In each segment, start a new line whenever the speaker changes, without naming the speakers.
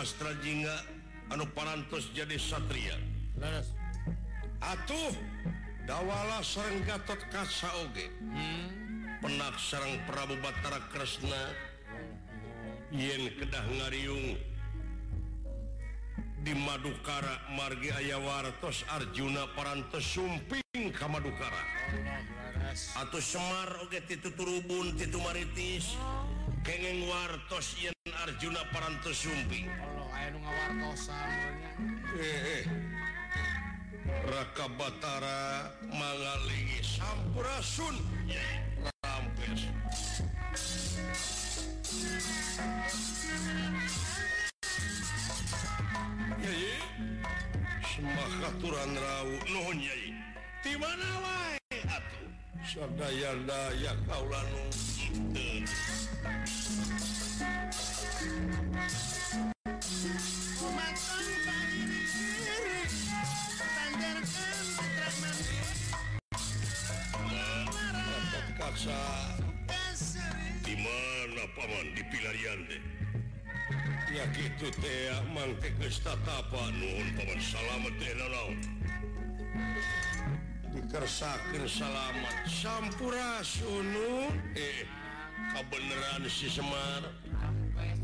Astrainga anu parantos jadi Satria atuh dawalah sertot hmm. penaserang Prabu Battara Kresna Yen kedah di Madukara margi Ayh wartos Arjuna paras suping kamadukara atuh Semar turubu titu Maritis oh. keg wartos yen juna perante Sumpi raka Battara Mal sampaiunpirmpauran Ranyauh Surdayaa kau sa dimana Paman dipilarian de gitu T mangke ketatapan nuun salat dikersakir salat campura sunuh eh ke benean si Semar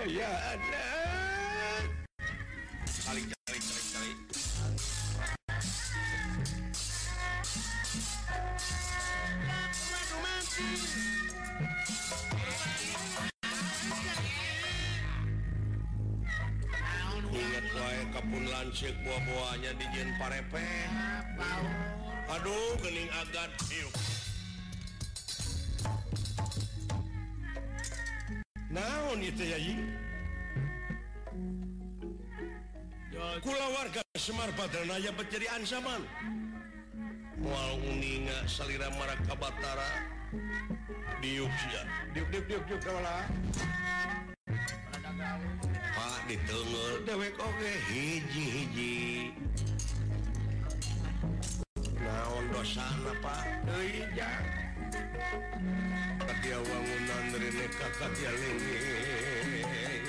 bu kepun lance buah-buanya di Jin Pape Aduh kening agak yuk naon ituga Semaren aja penceran sama Wowkabatara disia Pak ditegur dewek Oke hijihi naon dosana Pakhi Hai tadi wangun Andrenek kakak ya le Hai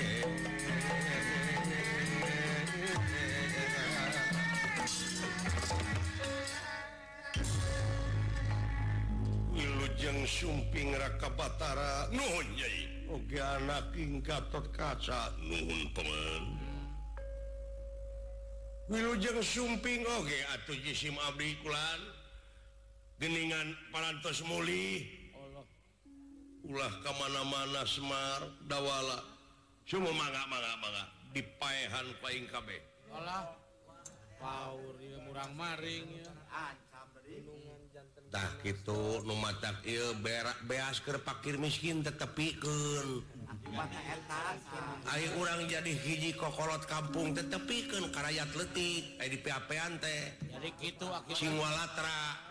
Wi lu jeng sumping rakatara nunyage anaking kaott kaca nuhunen Hai Wi lujangng supingge atuh jesim aliiku an para mu ulah kemana-mana Semardakwala cuma man dipaahan KBrahtah be beasker parkir miskin tetepi air kurang jadi hiji kokkolot kampungtetepiken karayaat lettik- jadi
itu
singwalatra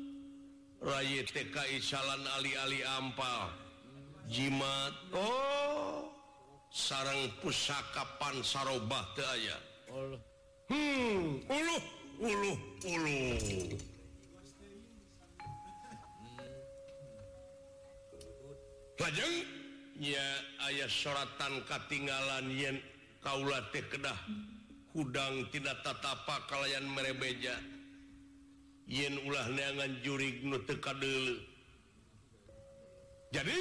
TK- ampal jim oh, sarang pusakapan saroobah aya hmm, aya soatantinggalan yen Kauladahdang tidak tat apa kalian merebeja ulah neangan jurikka Hai jadi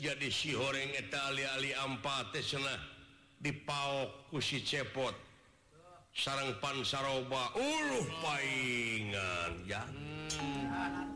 jadi sihoreng Ali Ali ampat dipaokkusi cepot sarang pansarobaul palingan ya
hmm.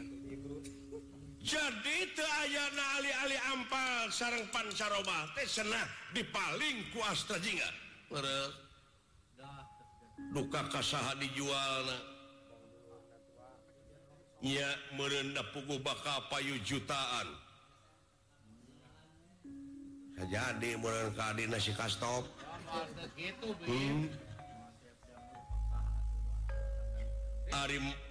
jadi Ampal sarang Pan senat di paling kustaingat lka kasaha dijual ia merendak puku bakal payu jutaan jadi mereka disi kasok hari hmm.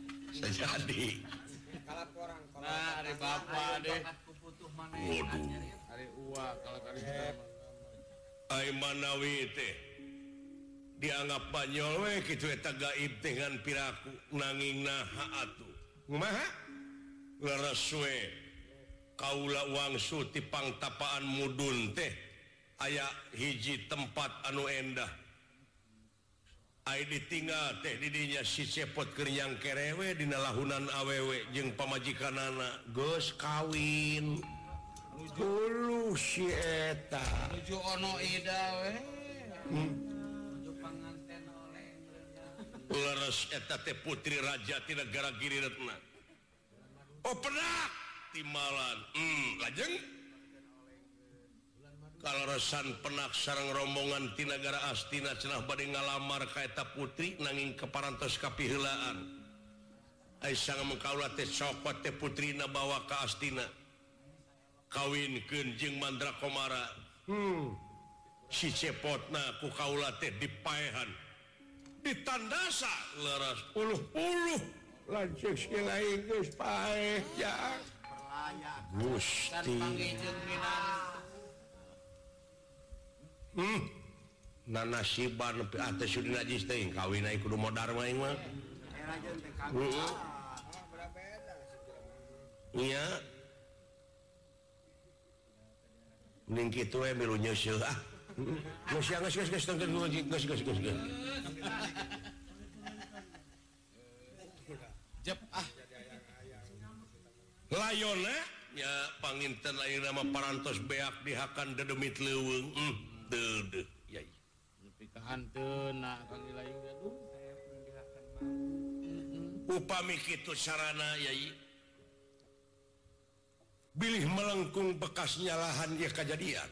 jadi
orang de
eh. dianggap Banyo gitu gaib denganpiraku nanging na Kaula uang Sutipangtapaan mudhun teh aya hiji tempat anu endah ditinggal teh didinya si potker yang kerewe dilahunan awW jeung pamajikan anak go kawin hmm. putri Raja tidak gara-giri rena Open timalan hmm, lajeng san penasaran rombongantinagara astina cenahbar ngalamar kataeta putri nanging kepara tas kaphilaan Hai meng sofat Putri bawa Kastina kawin kejeng mandra Komarace hmm. potna dipaahan ditandasa leraspulpul lanjut must nanaibbar Hai gituunyaon ya panin lain nama parantos be dihakan the demit up sarana Hai pilih melengkung bekasnyalahan dia kejadian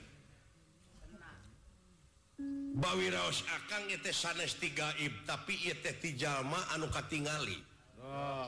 bawi Raos akan tesib tapima anuka tinggalali
oh,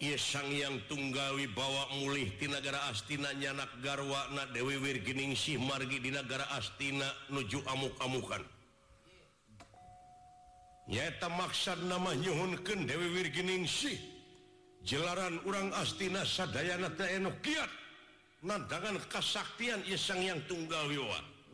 ang yang tunggalwi bawa muihtinagara astinanya nagarwa dewigining margi di negara astina nuju amnyatamaksad namanyawi jelaran u astina sad kiatnantangansaktian Yesang yang tunggal hewa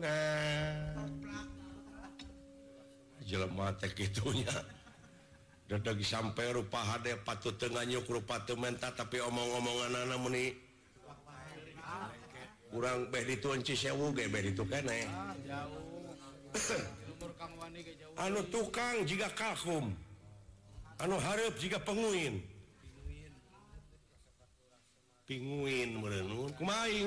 Hai jelek mate itunya udah sampai rupahada patut tengahnya kerup men tapi omong-omongan anak kurang
anu
tukang jika kahum anu Harp jika penguin pinin merenun ke main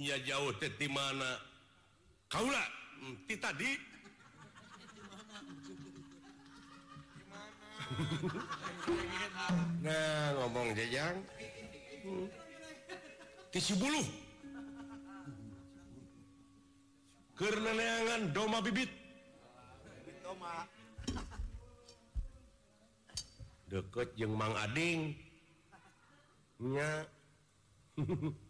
jauh Teti mana kaulah mm, tadi ngomong karena neangan doma bibit deket je Ma aingnya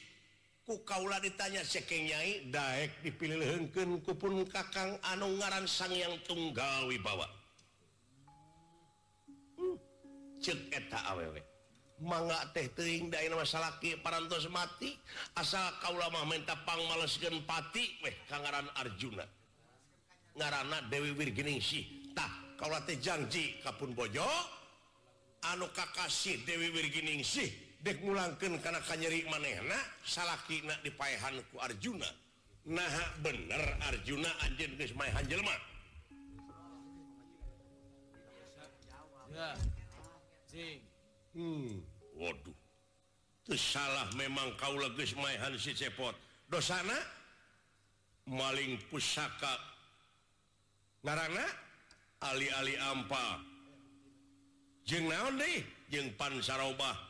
kauula ditanya sekenyaiek dipilih hengken kupun kakang anu ngaran sangang tunggawi bawa masalah mati asal kau lama mintapang malespati wegaran Arjuna ngaran Dewigining janji Bojo anu kakasih Dewi Wirgining sih nguken karena nyerik mana salah ki dipaahanku Arjuna nah bener Arjuna ajalma hmm. salah memang kau lebih mayhanpot dosana malingpusana ali-ali ammpa je jengpan saobau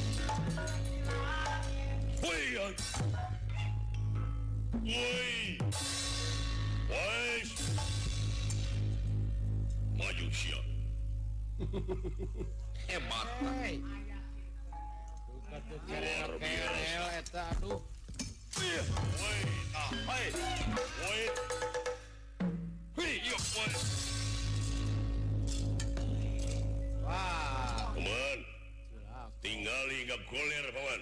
喂呀！喂！喂！manusia hebat
hey. luar biasa aduh
wait ah wait wait hei iya
wah
teman tinggal hingga goler paman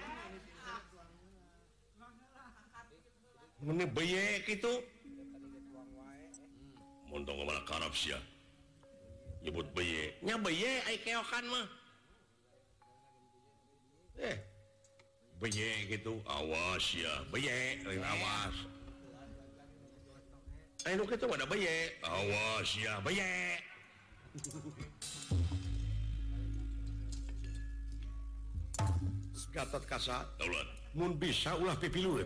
ini beyek itu Muntung hmm. kemana karab sih Nyebut beyek Nya beyek ayo keokan mah Eh Beyek itu Awas ya Beyek Lain awas Eh lu itu mana beyek Awas ya beyek Gatot kasar Mun bisa ulah pipilurin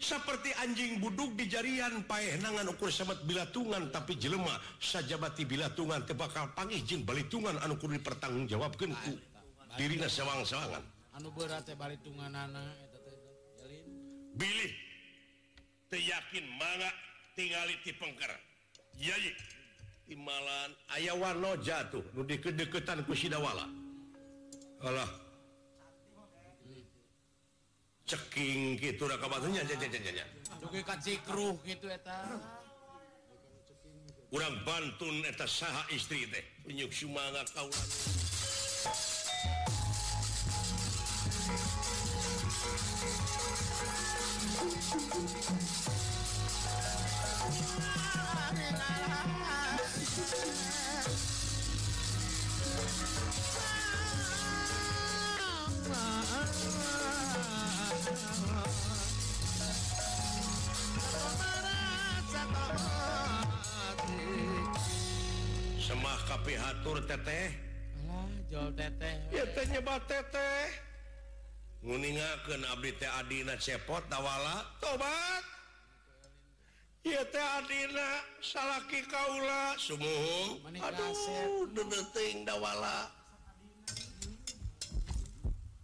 seperti anjing buduk di jarian paenangan ukur sahabat bilatungan tapi jelemah saja batti bilatungan tebakal pagijingbalikungan Anukur di pertanggung jawabkanku
dirinya
sewang-sangankin tinggalngkar imalan ayawanno jatuh di kedektan kudawala ceking gitu raka batunya ah, jajan jajan jajan
kacikruh gitu eta
udah bantun eta saha istri teh nyuk sumanga kau
sematurteteTyebat
guningken Ab Adina cepot dawala tobat ya Te Adina salaki Kaula summo adating dawala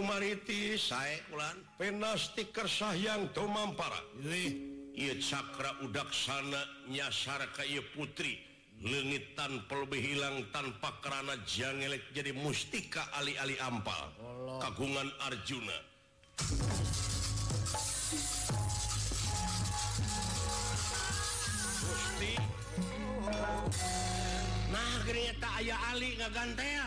mariti saya penastiker sayhyangparakra Udakksananya Sara kay putri legittanbih hilang tanpa kerana janganngelek jadi mustika al-ali Ampal kagungan Arjuna nah akhirnya tak aya Ali nggak ganda ya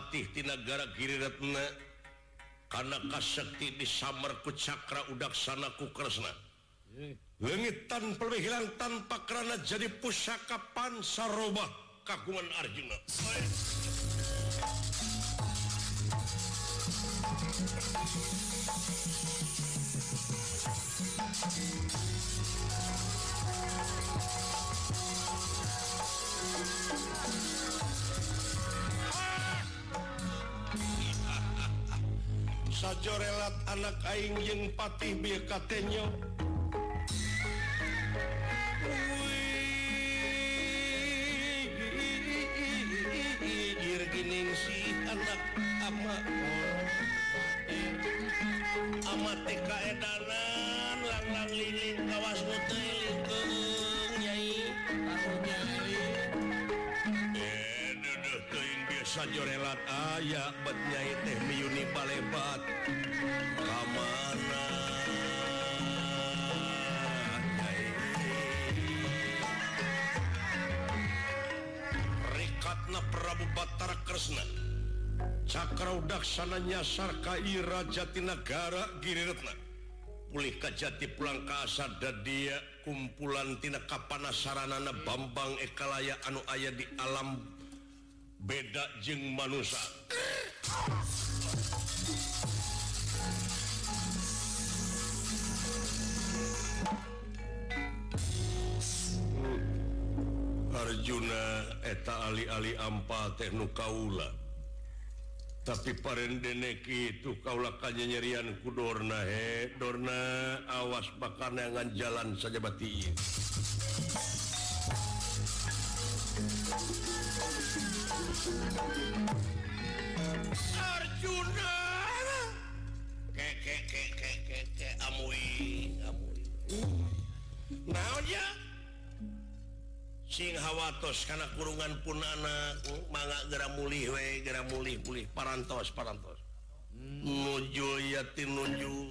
ihtinagaragir Ratna karena kaskti diamr ke Cakra Udakksanakuresna weitatan eh. pelilang tanpa karena jadi pusyaaka Pansarobat kaguan Arjuna hai eh. chorelat anak aing yen patih bi katenyo. relan ayanyait Yuni ba kamarkatna Prabu Battararesna Cakrau daksananya Sarkarajatinagara olehjati pulangka da dia kumpulan Tidak Kapana saranaana Bambang ekalaya anu ayat di alam pun beda jeng man Harjuna eta ali-ali ammpa teknu kaula tapi par denekki itu kauulakannya nyerian kudorna hedorna awas bakarangan jalan saja batin ju kenya Hai singwatos karena kurungan pun anak man gera muli we gera muih boleh parantos paras lujo yatim nunjuk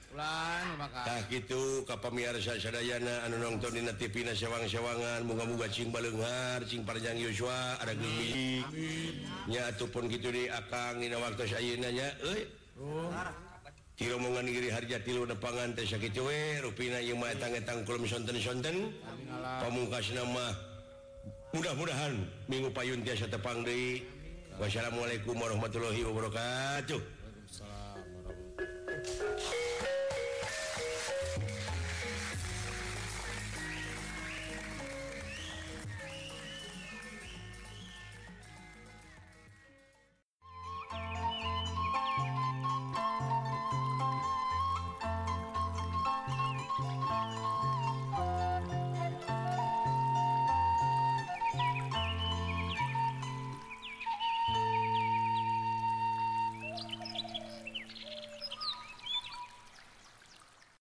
miaryananyatupun gitu
dia akan waktulu dep pengkas nama mudah-mudahan Minggu payun tiasa tepanggri wassalamualaikum warahmatullahi
wabarakatuh